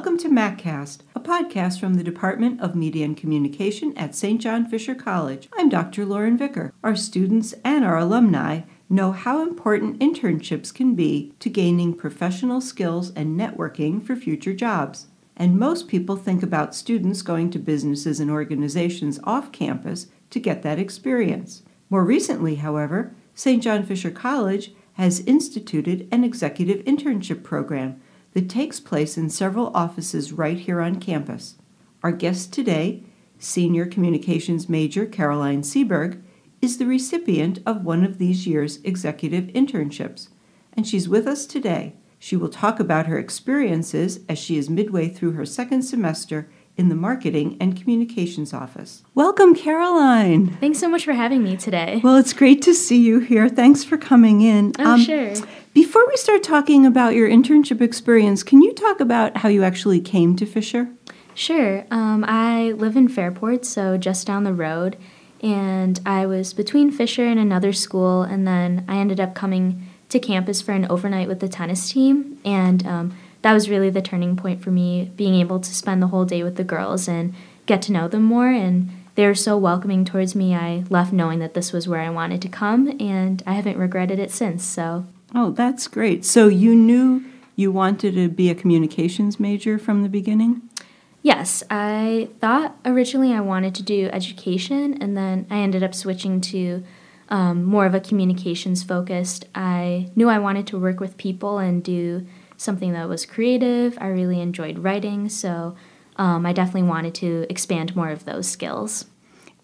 welcome to MacCast, a podcast from the Department of Media and Communication at St. John Fisher College. I'm Dr. Lauren Vicker. Our students and our alumni know how important internships can be to gaining professional skills and networking for future jobs. And most people think about students going to businesses and organizations off campus to get that experience. More recently, however, St. John Fisher College has instituted an executive internship program that takes place in several offices right here on campus. Our guest today, Senior Communications Major Caroline Seaberg, is the recipient of one of these year's executive internships, and she's with us today. She will talk about her experiences as she is midway through her second semester in the Marketing and Communications Office. Welcome, Caroline. Thanks so much for having me today. Well, it's great to see you here. Thanks for coming in. Oh, um, sure. Before we start talking about your internship experience, can you talk about how you actually came to Fisher? Sure. Um, I live in Fairport, so just down the road, and I was between Fisher and another school, and then I ended up coming to campus for an overnight with the tennis team, and um, that was really the turning point for me, being able to spend the whole day with the girls and get to know them more. And they were so welcoming towards me. I left knowing that this was where I wanted to come, and I haven't regretted it since. So. Oh, that's great. So you knew you wanted to be a communications major from the beginning? Yes, I thought originally I wanted to do education, and then I ended up switching to um, more of a communications focused. I knew I wanted to work with people and do something that was creative. I really enjoyed writing, so um, I definitely wanted to expand more of those skills.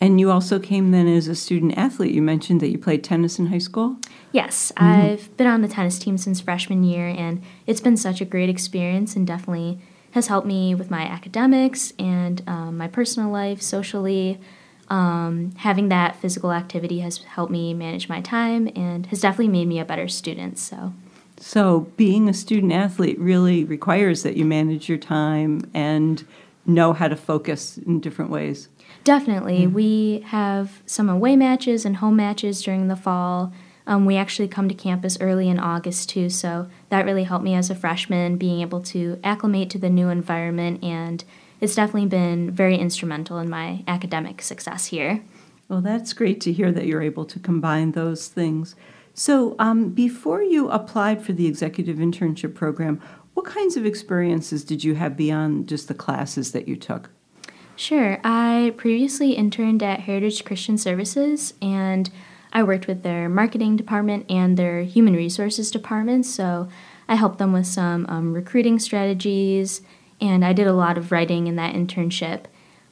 And you also came then as a student athlete. You mentioned that you played tennis in high school? Yes, mm-hmm. I've been on the tennis team since freshman year, and it's been such a great experience and definitely has helped me with my academics and um, my personal life, socially. Um, having that physical activity has helped me manage my time and has definitely made me a better student. So. So, being a student athlete really requires that you manage your time and know how to focus in different ways. Definitely. Mm-hmm. We have some away matches and home matches during the fall. Um, we actually come to campus early in August too, so that really helped me as a freshman being able to acclimate to the new environment, and it's definitely been very instrumental in my academic success here. Well, that's great to hear that you're able to combine those things. So, um, before you applied for the executive internship program, what kinds of experiences did you have beyond just the classes that you took? Sure. I previously interned at Heritage Christian Services and I worked with their marketing department and their human resources department. So I helped them with some um, recruiting strategies and I did a lot of writing in that internship.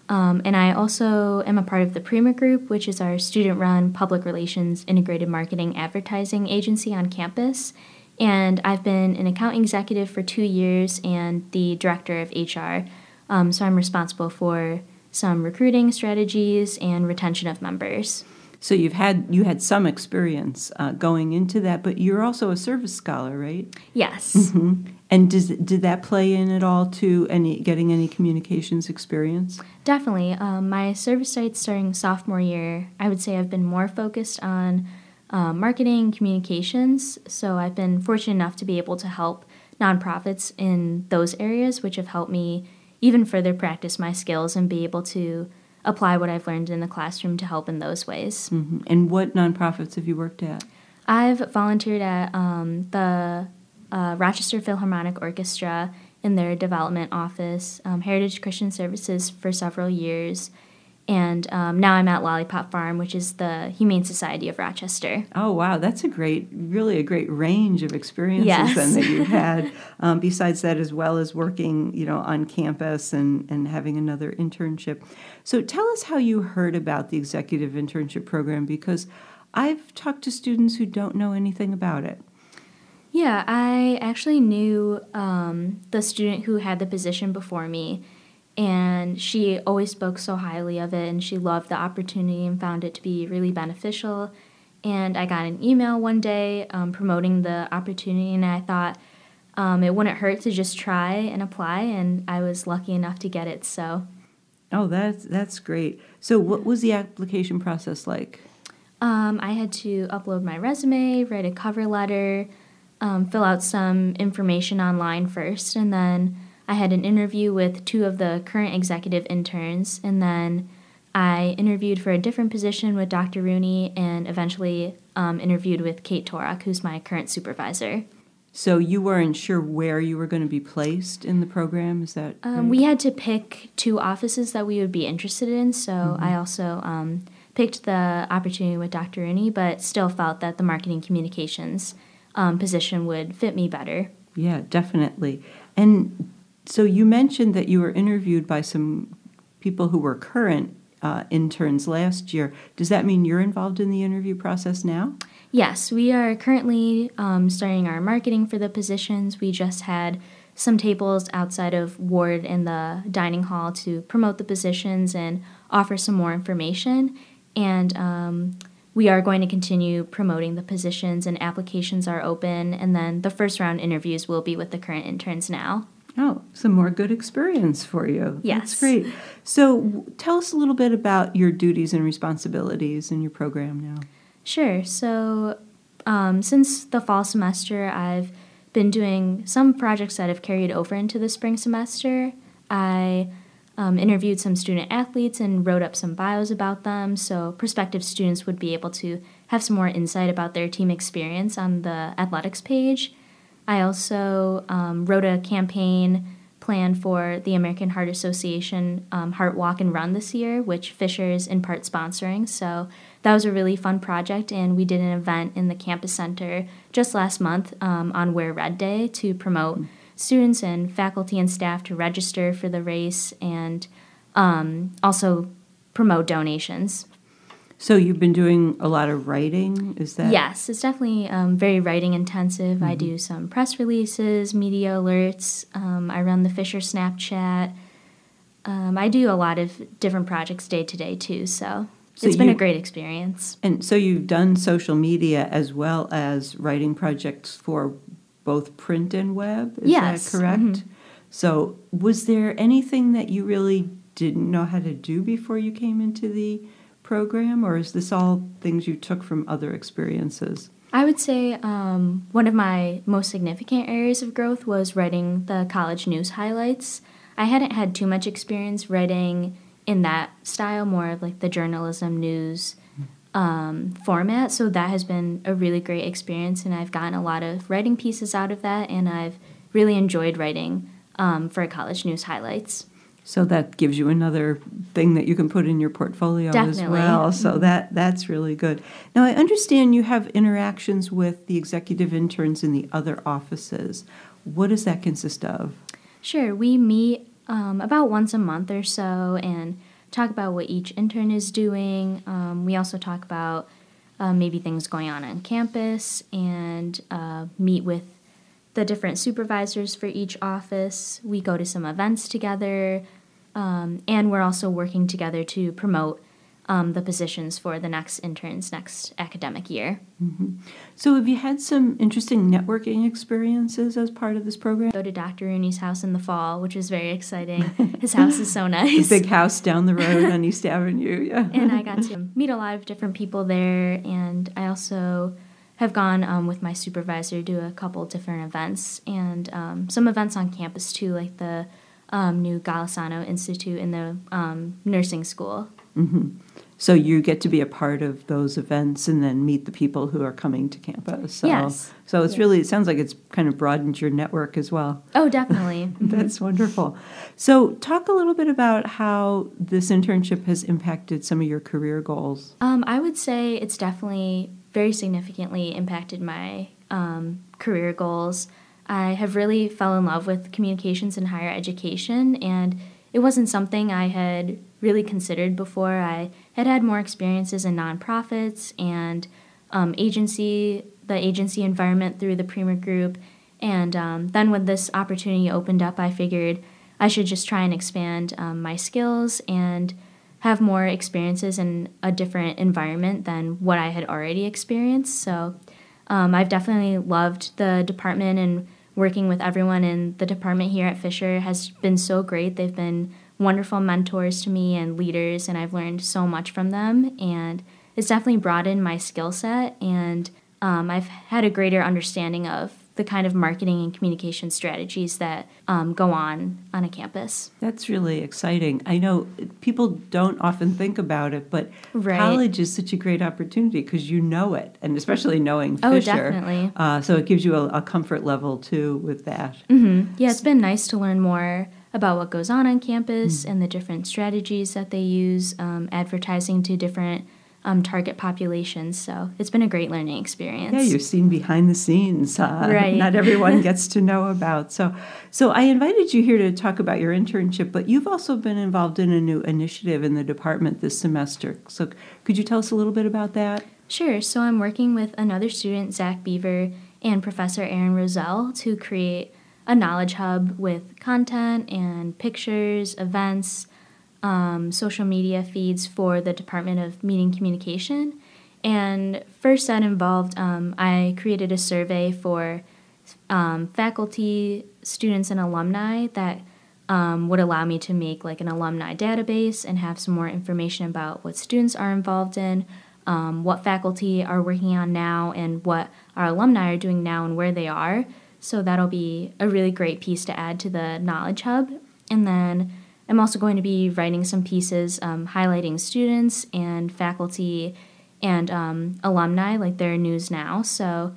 Um, and I also am a part of the Prima Group, which is our student run public relations integrated marketing advertising agency on campus. And I've been an account executive for two years and the director of HR. Um, so I'm responsible for some recruiting strategies and retention of members. So you've had you had some experience uh, going into that, but you're also a service scholar, right? Yes. Mm-hmm. And does did that play in at all to any getting any communications experience? Definitely. Um, my service sites starting sophomore year, I would say I've been more focused on uh, marketing, communications. So I've been fortunate enough to be able to help nonprofits in those areas, which have helped me even further practice my skills and be able to apply what I've learned in the classroom to help in those ways. Mm-hmm. And what nonprofits have you worked at? I've volunteered at um, the uh, Rochester Philharmonic Orchestra in their development office, um, Heritage Christian Services for several years, and um, now I'm at Lollipop Farm, which is the Humane Society of Rochester. Oh wow, that's a great, really a great range of experiences yes. then that you've had. um, besides that, as well as working, you know, on campus and and having another internship. So tell us how you heard about the executive internship program because I've talked to students who don't know anything about it. Yeah, I actually knew um, the student who had the position before me and she always spoke so highly of it and she loved the opportunity and found it to be really beneficial. And i got an email one day um, promoting the opportunity and i thought um, it wouldn't hurt to just try and apply and i was lucky enough to get it so. Oh that's that's great. So what was the application process like? Um, i had to upload my resume write a cover letter um, fill out some information online first and then I had an interview with two of the current executive interns, and then I interviewed for a different position with Dr. Rooney and eventually um, interviewed with Kate Torak, who's my current supervisor. So you weren't sure where you were going to be placed in the program, is that? Um. We had to pick two offices that we would be interested in, so mm-hmm. I also um, picked the opportunity with Dr. Rooney, but still felt that the marketing communications um, position would fit me better. Yeah, definitely. And so you mentioned that you were interviewed by some people who were current uh, interns last year. Does that mean you're involved in the interview process now? Yes, we are currently um, starting our marketing for the positions. We just had some tables outside of Ward in the dining hall to promote the positions and offer some more information. And um, we are going to continue promoting the positions, and applications are open. And then the first round interviews will be with the current interns now. Oh, some more good experience for you. Yes. That's great. So, tell us a little bit about your duties and responsibilities in your program now. Sure. So, um, since the fall semester, I've been doing some projects that have carried over into the spring semester. I um, interviewed some student athletes and wrote up some bios about them so prospective students would be able to have some more insight about their team experience on the athletics page. I also um, wrote a campaign plan for the American Heart Association um, Heart Walk and Run this year, which Fisher is in part sponsoring. So that was a really fun project, and we did an event in the campus center just last month um, on Wear Red Day to promote mm-hmm. students and faculty and staff to register for the race and um, also promote donations. So you've been doing a lot of writing, is that? Yes, it's definitely um, very writing intensive. Mm-hmm. I do some press releases, media alerts. Um, I run the Fisher Snapchat. Um, I do a lot of different projects day to day too. So, so it's been a great experience. And so you've done social media as well as writing projects for both print and web. Is yes. that correct? Mm-hmm. So was there anything that you really didn't know how to do before you came into the program, or is this all things you took from other experiences? I would say um, one of my most significant areas of growth was writing the college news highlights. I hadn't had too much experience writing in that style, more of like the journalism news um, format. So that has been a really great experience, and I've gotten a lot of writing pieces out of that, and I've really enjoyed writing um, for college news highlights. So that gives you another thing that you can put in your portfolio Definitely. as well. So mm-hmm. that that's really good. Now I understand you have interactions with the executive interns in the other offices. What does that consist of? Sure, we meet um, about once a month or so and talk about what each intern is doing. Um, we also talk about uh, maybe things going on on campus and uh, meet with the different supervisors for each office. We go to some events together, um, and we're also working together to promote um, the positions for the next interns next academic year. Mm-hmm. So, have you had some interesting networking experiences as part of this program? Go to Dr. Rooney's house in the fall, which is very exciting. His house is so nice. big house down the road on East Avenue, yeah. and I got to meet a lot of different people there, and I also have gone um, with my supervisor to a couple different events and um, some events on campus too, like the um, new Golisano Institute in the um, nursing school. Mm-hmm. So you get to be a part of those events and then meet the people who are coming to campus. So, yes. So it's really it sounds like it's kind of broadened your network as well. Oh, definitely. That's wonderful. So talk a little bit about how this internship has impacted some of your career goals. Um, I would say it's definitely very significantly impacted my um, career goals. I have really fell in love with communications in higher education, and it wasn't something I had really considered before. I had had more experiences in nonprofits and um, agency, the agency environment through the Premier Group, and um, then when this opportunity opened up, I figured I should just try and expand um, my skills and have more experiences in a different environment than what I had already experienced. So um, I've definitely loved the department and working with everyone in the department here at Fisher has been so great. They've been wonderful mentors to me and leaders, and I've learned so much from them. And it's definitely broadened my skill set, and um, I've had a greater understanding of the kind of marketing and communication strategies that um, go on on a campus. That's really exciting. I know people don't often think about it, but Right. college is such a great opportunity because you know it, and especially knowing Oh, Fisher. definitely. Uh, so it gives you a, a comfort level too with that. hmm Yeah, it's been nice to learn more about what goes on on campus and the different strategies that they use, um, advertising to different um, target populations. So it's been a great learning experience. Yeah, you've seen behind the scenes. Uh, Right. Not everyone gets to know about. So, so I invited you here to talk about your internship, but you've also been involved in a new initiative in the department this semester. So, could you tell us a little bit about that? Sure. So I'm working with another student, Zach Beaver, and Professor Aaron Roselle to create a knowledge hub with content and pictures, events, um, social media feeds for the Department of Meeting Communication. And first, that involved um, I created a survey for um, faculty, students, and alumni that um, would allow me to make like an alumni database and have some more information about what students are involved in, um, what faculty are working on now, and what our alumni are doing now and where they are. So that'll be a really great piece to add to the Knowledge Hub. And then I'm also going to be writing some pieces um, highlighting students and faculty and um, alumni, like their news now. So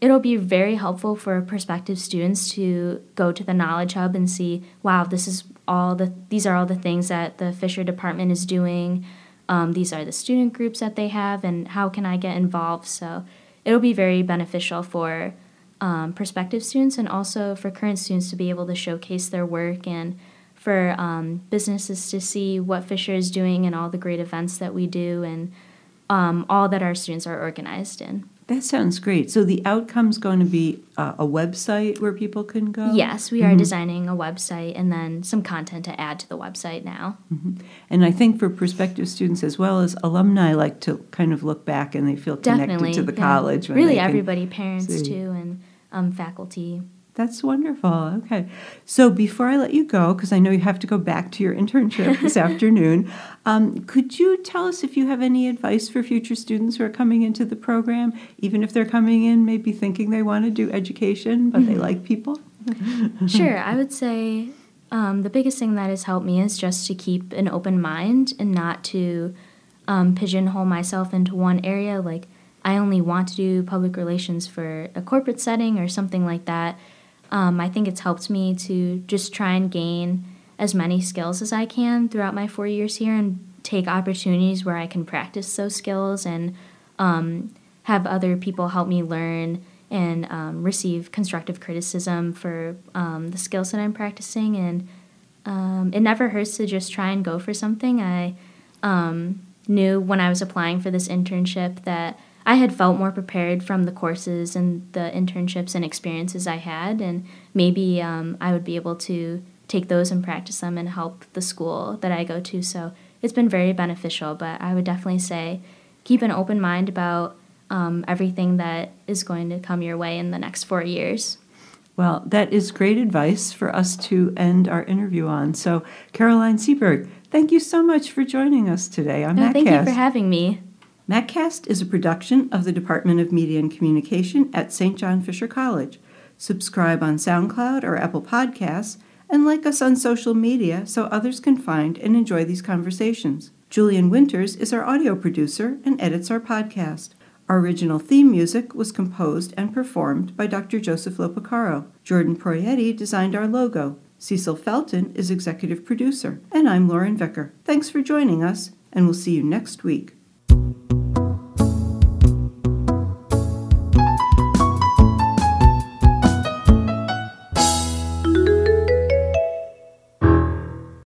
it'll be very helpful for prospective students to go to the Knowledge Hub and see, wow, this is all the these are all the things that the Fisher department is doing. Um, these are the student groups that they have, and how can I get involved? So it'll be very beneficial for um, prospective students and also for current students to be able to showcase their work and for um, businesses to see what Fisher is doing and all the great events that we do and um, all that our students are organized in. That sounds great. So the outcome's going to be uh, a website where people can go. Yes, we are designing a website and then some content to add to the website now. And I think for prospective students as well as alumni like to kind of look back and they feel connected Definitely. to the yeah. college. Really, everybody, parents see. too, and um, faculty. That's wonderful. Okay. So before I let you go, because I know you have to go back to your internship this afternoon, um, could you tell us if you have any advice for future students who are coming into the program, even if they're coming in maybe thinking they want to do education, but they like people? sure, I would say um, the biggest thing that has helped me is just to keep an open mind and not to um, pigeonhole myself into one area. Like, I only want to do public relations for a corporate setting or something like that. Um, I think it's helped me to just try and gain as many skills as I can throughout my four years here and take opportunities where I can practice those skills and um, have other people help me learn and um, receive constructive criticism for um, the skills that I'm practicing. And um, it never hurts to just try and go for something. I um, knew when I was applying for this internship that I had felt more prepared from the courses and the internships and experiences I had, and maybe um, I would be able to take those and practice them and help the school that I go to. So it's been very beneficial, but I would definitely say keep an open mind about um, everything that is going to come your way in the next four years. Well, that is great advice for us to end our interview on. So, Caroline Seaberg, thank you so much for joining us today on No, MacCast. thank you for having me. MacCast is a production of the Department of Media and Communication at St. John Fisher College. Subscribe on SoundCloud or Apple Podcasts and like us on social media so others can find and enjoy these conversations. Julian Winters is our audio producer and edits our podcast. Our original theme music was composed and performed by Dr. Joseph Lopacaro. Jordan Proietti designed our logo. Cecil Felton is executive producer. And I'm Lauren Vicker. Thanks for joining us, and we'll see you next week.